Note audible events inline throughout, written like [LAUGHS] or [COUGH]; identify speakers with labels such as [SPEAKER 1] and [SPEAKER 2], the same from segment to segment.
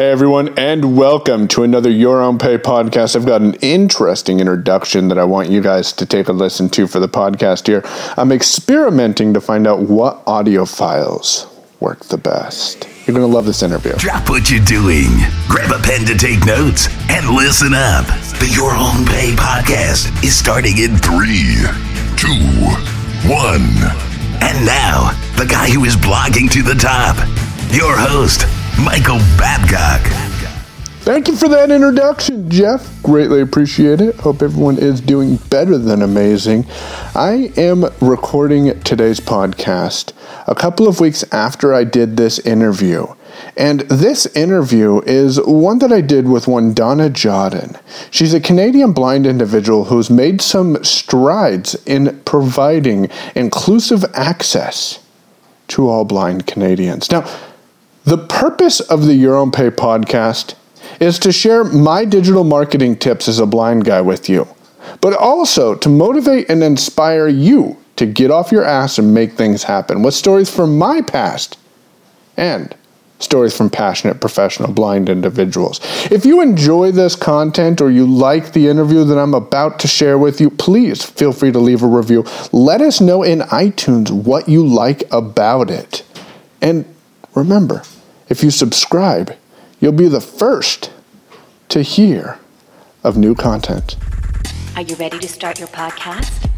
[SPEAKER 1] Hey everyone, and welcome to another Your Own Pay podcast. I've got an interesting introduction that I want you guys to take a listen to for the podcast here. I'm experimenting to find out what audio files work the best. You're going to love this interview.
[SPEAKER 2] Drop what you're doing, grab a pen to take notes, and listen up. The Your Own Pay podcast is starting in three, two, one. And now, the guy who is blogging to the top, your host, Michael Babcock.
[SPEAKER 1] Thank you for that introduction, Jeff. Greatly appreciate it. Hope everyone is doing better than amazing. I am recording today's podcast a couple of weeks after I did this interview. And this interview is one that I did with one Donna Jodhan. She's a Canadian blind individual who's made some strides in providing inclusive access to all blind Canadians. Now, the purpose of the Your Own Pay podcast is to share my digital marketing tips as a blind guy with you, but also to motivate and inspire you to get off your ass and make things happen with stories from my past and stories from passionate professional blind individuals. If you enjoy this content or you like the interview that I'm about to share with you, please feel free to leave a review. Let us know in iTunes what you like about it. And remember, if you subscribe, you'll be the first to hear of new content.
[SPEAKER 3] Are you ready to start your podcast?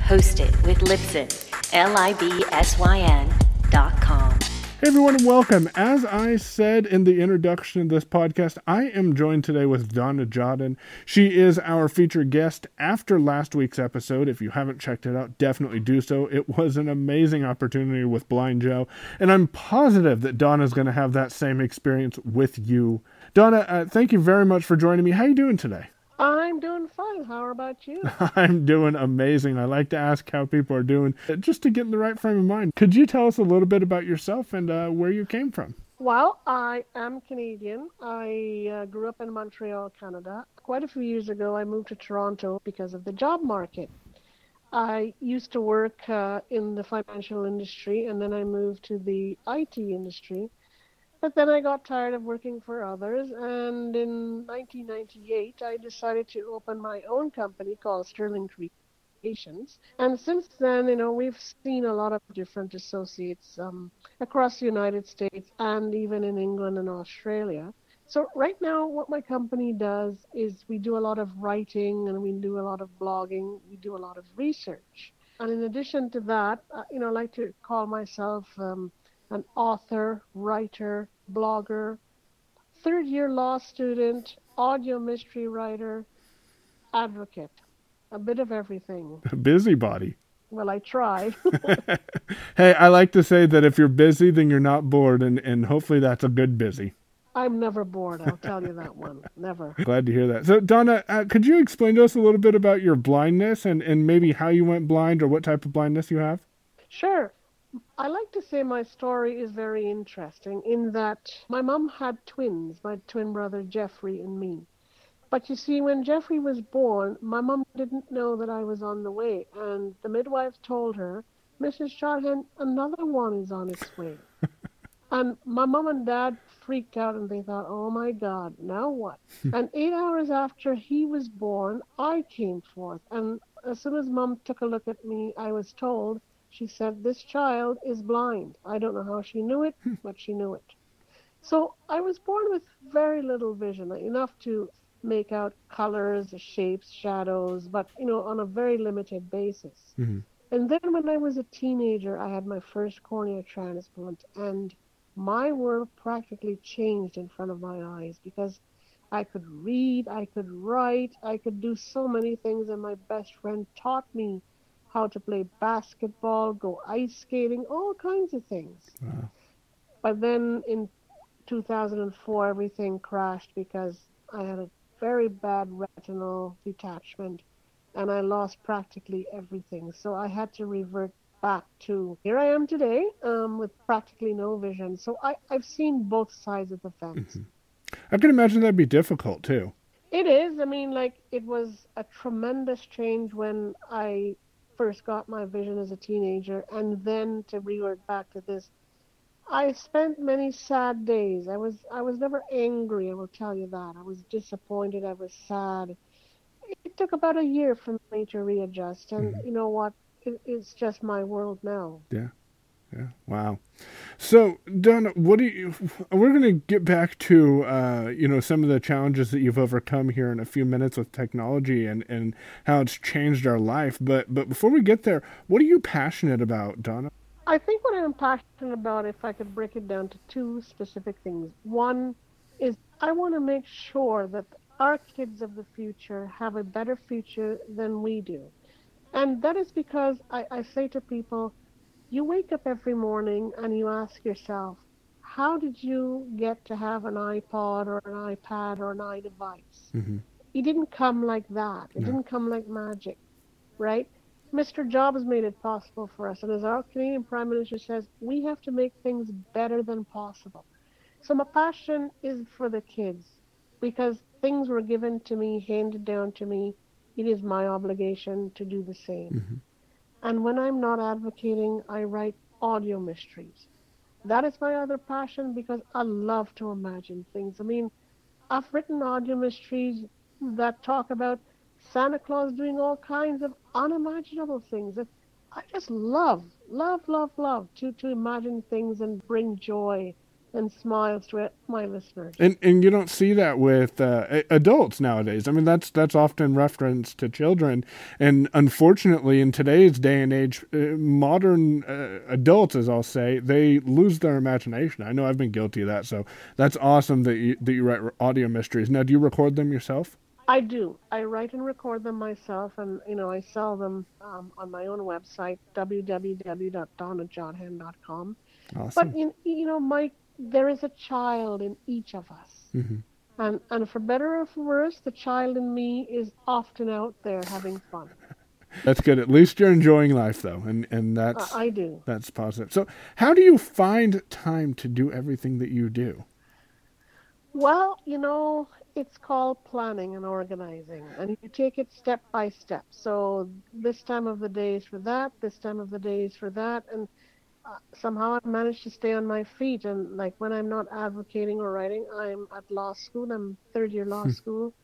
[SPEAKER 3] Host it with Libsyn, L-I-B-S-Y-N dot com.
[SPEAKER 4] Hey everyone, welcome. As I said in the introduction of this podcast, I am joined today with Donna Jodhan. She is our featured guest after last week's episode. If you haven't checked it out, definitely do so. It was an amazing opportunity with Blind Joe, and I'm positive that Donna's going to have that same experience with you. Donna, uh, thank you very much for joining me. How are you doing today?
[SPEAKER 5] I'm doing fine. How about you? [LAUGHS]
[SPEAKER 4] I'm doing amazing. I like to ask how people are doing uh, just to get in the right frame of mind. Could you tell us a little bit about yourself and uh, where you came from?
[SPEAKER 5] Well, I am Canadian. I uh, grew up in Montreal, Canada. Quite a few years ago, I moved to Toronto because of the job market. I used to work uh, in the financial industry and then I moved to the IT industry. But then I got tired of working for others, and in 1998, I decided to open my own company called Sterling Creations. And since then, you know, we've seen a lot of different associates um, across the United States and even in England and Australia. So right now, what my company does is we do a lot of writing and we do a lot of blogging. We do a lot of research. And in addition to that, uh, you know, I like to call myself um, an author, writer, blogger, third year law student, audio mystery writer, advocate, a bit of everything. [LAUGHS]
[SPEAKER 4] Busybody.
[SPEAKER 5] Well, I try. [LAUGHS] [LAUGHS]
[SPEAKER 4] hey, I like to say that if you're busy, then you're not bored, and, and hopefully that's a good busy.
[SPEAKER 5] I'm never bored, I'll tell you that one. Never.
[SPEAKER 4] Glad to hear that. So, Donna, uh, could you explain to us a little bit about your blindness and, and maybe how you went blind or what type of blindness you have?
[SPEAKER 5] Sure. I like to say my story is very interesting in that my mom had twins, my twin brother Jeffrey and me. But you see, when Jeffrey was born, my mom didn't know that I was on the way, and the midwife told her, Mrs. Shorthand, another one is on its way. [LAUGHS] and my mom and dad freaked out and they thought, oh my God, now what? [LAUGHS] and eight hours after he was born, I came forth. And as soon as mom took a look at me, I was told she said, This child is blind. I don't know how she knew it, but she knew it. So I was born with very little vision, enough to make out colors, shapes, shadows, but you know, on a very limited basis. Mm-hmm. And then when I was a teenager, I had my first cornea transplant, and my world practically changed in front of my eyes because I could read, I could write, I could do so many things, and my best friend taught me how to play basketball, go ice skating, all kinds of things. Wow. But then in 2004, everything crashed because I had a very bad retinal detachment and I lost practically everything. So I had to revert back to here I am today um, with practically no vision. So I, I've seen both sides of the fence.
[SPEAKER 4] Mm-hmm. I can imagine that'd be difficult too.
[SPEAKER 5] It is. I mean, like, it was a tremendous change when I first got my vision as a teenager and then to revert back to this I spent many sad days. I was I was never angry, I will tell you that. I was disappointed, I was sad. It took about a year for me to readjust and
[SPEAKER 4] Mm-hmm.
[SPEAKER 5] you know what? It, it's just my world now.
[SPEAKER 4] Yeah. Yeah. Wow. So, Donna, what do you? We're going to get back to uh, you know some of the challenges that you've overcome here in a few minutes with technology and and how it's changed our life. But but before we get there, what are you passionate about, Donna?
[SPEAKER 5] I think what I'm passionate about, if I could break it down to two specific things. One is I want to make sure that our kids of the future have a better future than we do. And that is because I, I say to people, you wake up every morning and you ask yourself, how did you get to have an iPod or an iPad or an iDevice?
[SPEAKER 4] Mhm.
[SPEAKER 5] It didn't come like that. It
[SPEAKER 4] No.
[SPEAKER 5] didn't come like magic, right? Mr. Jobs made it possible for us. And as our Canadian Prime Minister says, we have to make things better than possible. So my passion is for the kids because things were given to me, handed down to me. It is my obligation to do the same.
[SPEAKER 4] Mhm.
[SPEAKER 5] And when I'm not advocating, I write audio mysteries. That is my other passion because I love to imagine things. I mean, I've written audio mysteries that talk about Santa Claus doing all kinds of unimaginable things. I just love, love, love, love to, to imagine things and bring joy and smiles to my listeners.
[SPEAKER 4] And and you don't see that with uh, adults nowadays. I mean, that's that's often referenced to children, and unfortunately, in today's day and age, uh, modern uh, adults, as I'll say, they lose their imagination. I know I've been guilty of that. So that's awesome that you that you write audio mysteries. Now, do you record them yourself?
[SPEAKER 5] I do. I write and record them myself, and you know I sell them um, on my own website www.donnajodhan.com.
[SPEAKER 4] Awesome.
[SPEAKER 5] But you, you know, Mike, there is a child in each of us,
[SPEAKER 4] Mhm.
[SPEAKER 5] and and for better or for worse, the child in me is often out there having fun. [LAUGHS]
[SPEAKER 4] That's good. At least you're enjoying life, though, and and that's
[SPEAKER 5] I do.
[SPEAKER 4] that's positive. So, how do you find time to do everything that you do?
[SPEAKER 5] Well, you know, it's called planning and organizing, and you take it step by step. So this time of the day is for that, this time of the day is for that, and uh, somehow I managed to stay on my feet. And like when I'm not advocating or writing, I'm at law school. I'm third year law hmm. school,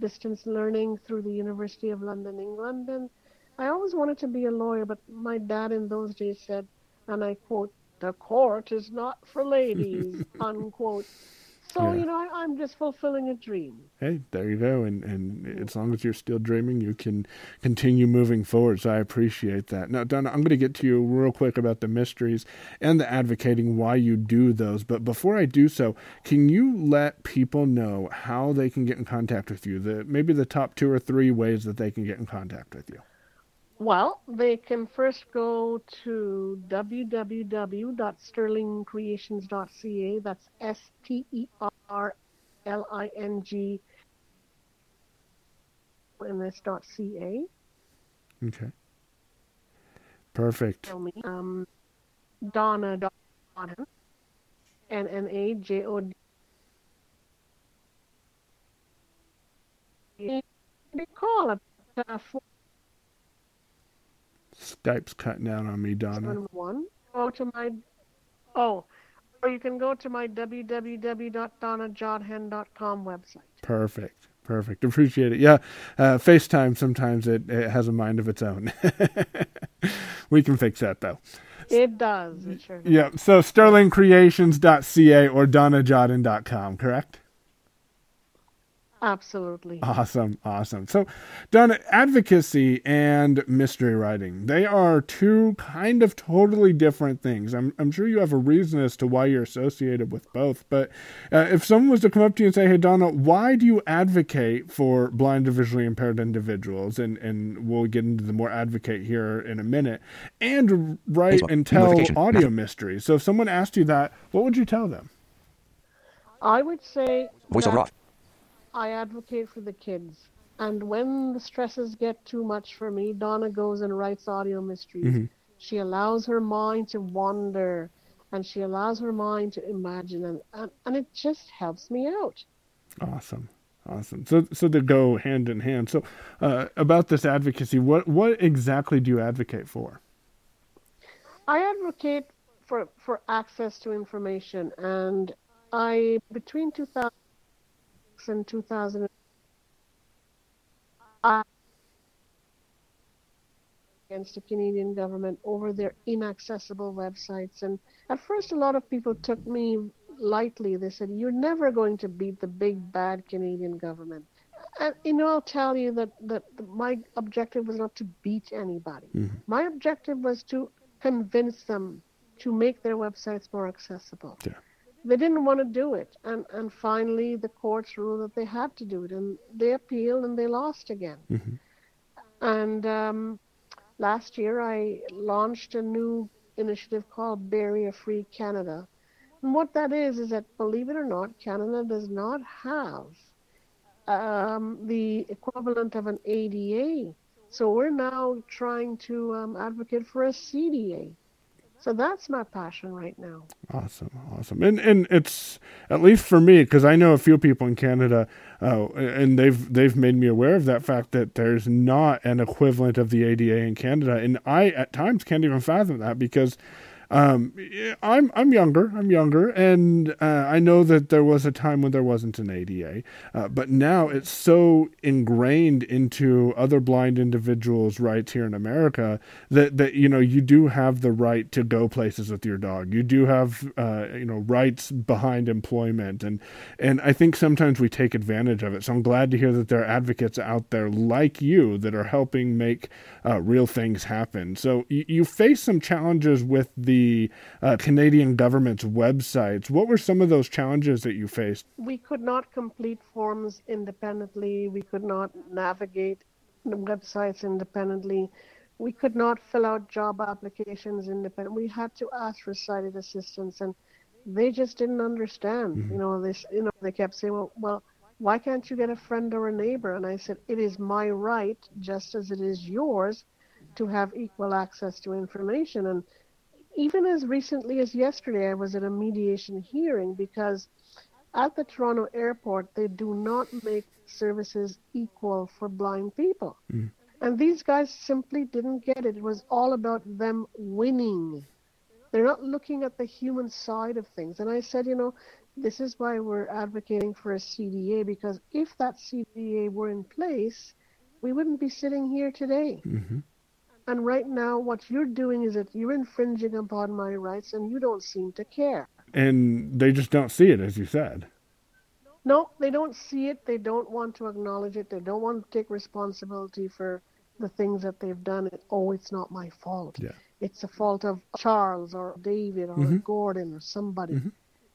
[SPEAKER 5] distance learning through the University of London, England, and I always wanted to be a lawyer, but my dad in those days said, and I quote, "The court is not for ladies," [LAUGHS] unquote. So
[SPEAKER 4] Yeah.
[SPEAKER 5] you know, I, I'm just fulfilling a dream.
[SPEAKER 4] Hey, there you go. And and as long as you're still dreaming, you can continue moving forward. So I appreciate that. Now, Donna, I'm going to get to you real quick about the mysteries and the advocating why you do those. But before I do so, can you let people know how they can get in contact with you? The maybe the top two or three ways that they can get in contact with you.
[SPEAKER 5] Well, they can first go to www.sterlingcreations.ca. That's S T E R L I N G and this dot C A.
[SPEAKER 4] Okay. Perfect.
[SPEAKER 5] Tell me. Um, Donna John N N A J O D. Call it uh,
[SPEAKER 4] Skype's cutting out on me, Donna.
[SPEAKER 5] 471. Go to my, oh, or you can go to my www.donnajodhan.com website.
[SPEAKER 4] Perfect. Perfect. Appreciate it. Yeah. Uh, FaceTime sometimes it, it has a mind of its own. [LAUGHS] we can fix that though.
[SPEAKER 5] It does. It sure does.
[SPEAKER 4] Yeah. So sterlingcreations.ca or donnajodhan.com, correct?
[SPEAKER 5] Absolutely.
[SPEAKER 4] Awesome, awesome. So, Donna, advocacy and mystery writing, they are two kind of totally different things. I'm, I'm sure you have a reason as to why you're associated with both. But uh, if someone was to come up to you and say, hey, Donna, why do you advocate for blind or visually impaired individuals? And, and we'll get into the more advocate here in a minute, and write and tell audio
[SPEAKER 6] message.
[SPEAKER 4] mysteries. So, if someone asked you that, what would you tell them?
[SPEAKER 5] I would say
[SPEAKER 6] Voiceover
[SPEAKER 5] that
[SPEAKER 6] off.
[SPEAKER 5] I advocate for the kids. And when the stresses get too much for me, Donna goes and writes audio mysteries.
[SPEAKER 4] Mm-hmm.
[SPEAKER 5] She allows her mind to wander and she allows her mind to imagine and, and, and it just helps me out.
[SPEAKER 4] Awesome. Awesome. So, so they go hand in hand. So, uh, about this advocacy, what what exactly do you advocate for?
[SPEAKER 5] I advocate for for access to information. And I between 2000 and 2000, against the Canadian government over their inaccessible websites. And at first, a lot of people took me lightly. They said, You're never going to beat the big bad Canadian government. And, you know, I'll tell you that, that my objective was not to beat anybody. Mm-hmm. My objective was to convince them to make their websites more accessible. Yeah. They didn't want to do it. And, and finally, the courts ruled that they had to do it. And they appealed and they lost again. Mm-hmm. And um, last year, I launched a new initiative called Barrier Free Canada. And what that is, is that believe it or not, Canada does not have um, the equivalent of an ADA. So we're now trying to um, advocate for a CDA. So that's my passion right now.
[SPEAKER 4] Awesome, awesome, and and it's at least for me because I know a few people in Canada, uh, and they've they've made me aware of that fact that there's not an equivalent of the ADA in Canada, and I at times can't even fathom that because um, I'm I'm younger. I'm younger, and uh, I know that there was a time when there wasn't an ADA, uh, but now it's so ingrained into other blind individuals' rights here in America that that you know you do have the right to go places with your dog. You do have uh, you know rights behind employment, and and I think sometimes we take advantage of it. So I'm glad to hear that there are advocates out there like you that are helping make uh, real things happen. So you, you face some challenges with the the uh, Canadian government's websites. What were some of those challenges that you faced?
[SPEAKER 5] We could not complete forms independently. We could not navigate the websites independently. We could not fill out job applications independently. We had to ask for sighted assistance, and they just didn't understand. Mm-hmm. You know, this. You know, they kept saying, "Well, well." Why can't you get a friend or a neighbor? And I said, It is my right, just as it is yours, to have equal access to information. And even as recently as yesterday, I was at a mediation hearing because at the Toronto airport, they do not make services equal for blind people. Mm. And these guys simply didn't get it. It was all about them winning. They're not looking at the human side of things. And I said, you know, this is why we're advocating for a CDA because if that CDA were in place, we wouldn't be sitting here today. Mm-hmm. And right now, what you're doing is that you're infringing upon my rights and you don't seem to care.
[SPEAKER 4] And they just don't see it, as you said.
[SPEAKER 5] No, they don't see it. They don't want to acknowledge it. They don't want to take responsibility for the things that they've done. Oh, it's not my fault. Yeah. It's the fault of Charles or David or mm-hmm. Gordon or somebody. Mm-hmm.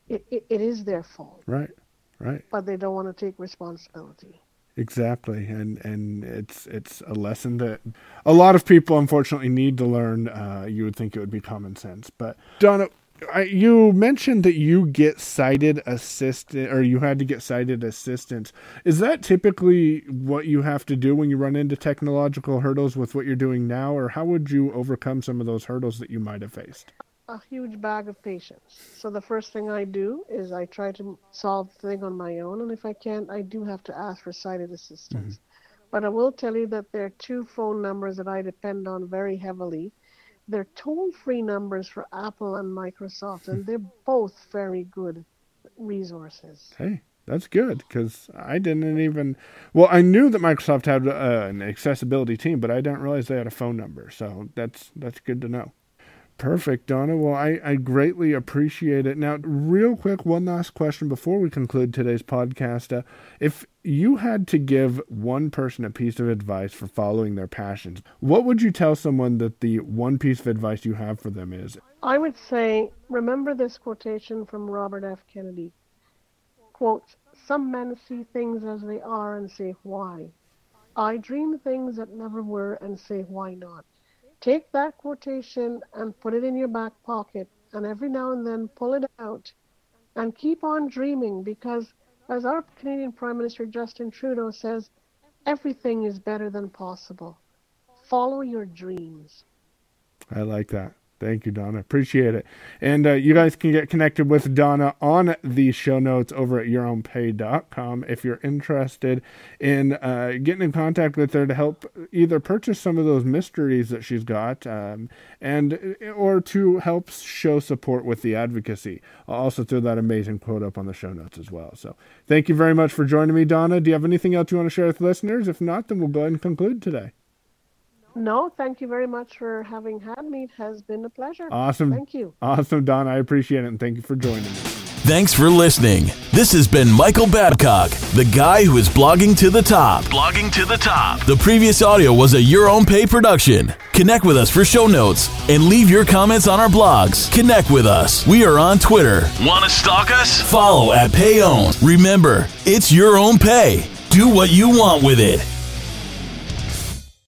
[SPEAKER 5] It, it, it is their fault.
[SPEAKER 4] Right, right.
[SPEAKER 5] But they don't want to take responsibility.
[SPEAKER 4] Exactly, and and it's it's a lesson that a lot of people unfortunately need to learn. Uh, you would think it would be common sense, but Donna, I, you mentioned that you get cited assistant, or you had to get cited assistance. Is that typically what you have to do when you run into technological hurdles with what you're doing now, or how would you overcome some of those hurdles that you might have faced?
[SPEAKER 5] A huge bag of patience. So the first thing I do is I try to solve the thing on my own, and if I can't, I do have to ask for sighted assistance. Mm-hmm. But I will tell you that there are two phone numbers that I depend on very heavily. They're toll-free numbers for Apple and Microsoft, and they're both very good resources.
[SPEAKER 4] Hey, that's good because I didn't even. Well, I knew that Microsoft had uh, an accessibility team, but I didn't realize they had a phone number. So that's that's good to know. Perfect, Donna. Well, I, I greatly appreciate it. Now, real quick, one last question before we conclude today's podcast. Uh, if you had to give one person a piece of advice for following their passions, what would you tell someone that the one piece of advice you have for them is?
[SPEAKER 5] I would say, remember this quotation from Robert F. Kennedy. Quote, some men see things as they are and say, why? I dream things that never were and say, why not? Take that quotation and put it in your back pocket, and every now and then pull it out and keep on dreaming because, as our Canadian Prime Minister Justin Trudeau says, everything is better than possible. Follow your dreams.
[SPEAKER 4] I like that. Thank you, Donna. Appreciate it. And uh, you guys can get connected with Donna on the show notes over at yourownpay.com if you're interested in uh, getting in contact with her to help either purchase some of those mysteries that she's got um, and or to help show support with the advocacy. I'll also throw that amazing quote up on the show notes as well. So thank you very much for joining me, Donna. Do you have anything else you want to share with listeners? If not, then we'll go ahead and conclude today.
[SPEAKER 5] No, thank you very much for having had me. It has been a pleasure.
[SPEAKER 4] Awesome.
[SPEAKER 5] Thank you.
[SPEAKER 4] Awesome, Don. I appreciate it, and thank you for joining me.
[SPEAKER 2] Thanks for listening. This has been Michael Babcock, the guy who is blogging to the top. Blogging to the top. The previous audio was a Your Own Pay production. Connect with us for show notes and leave your comments on our blogs. Connect with us. We are on Twitter. Want to stalk us? Follow at Payown. Remember, it's your own pay. Do what you want with it.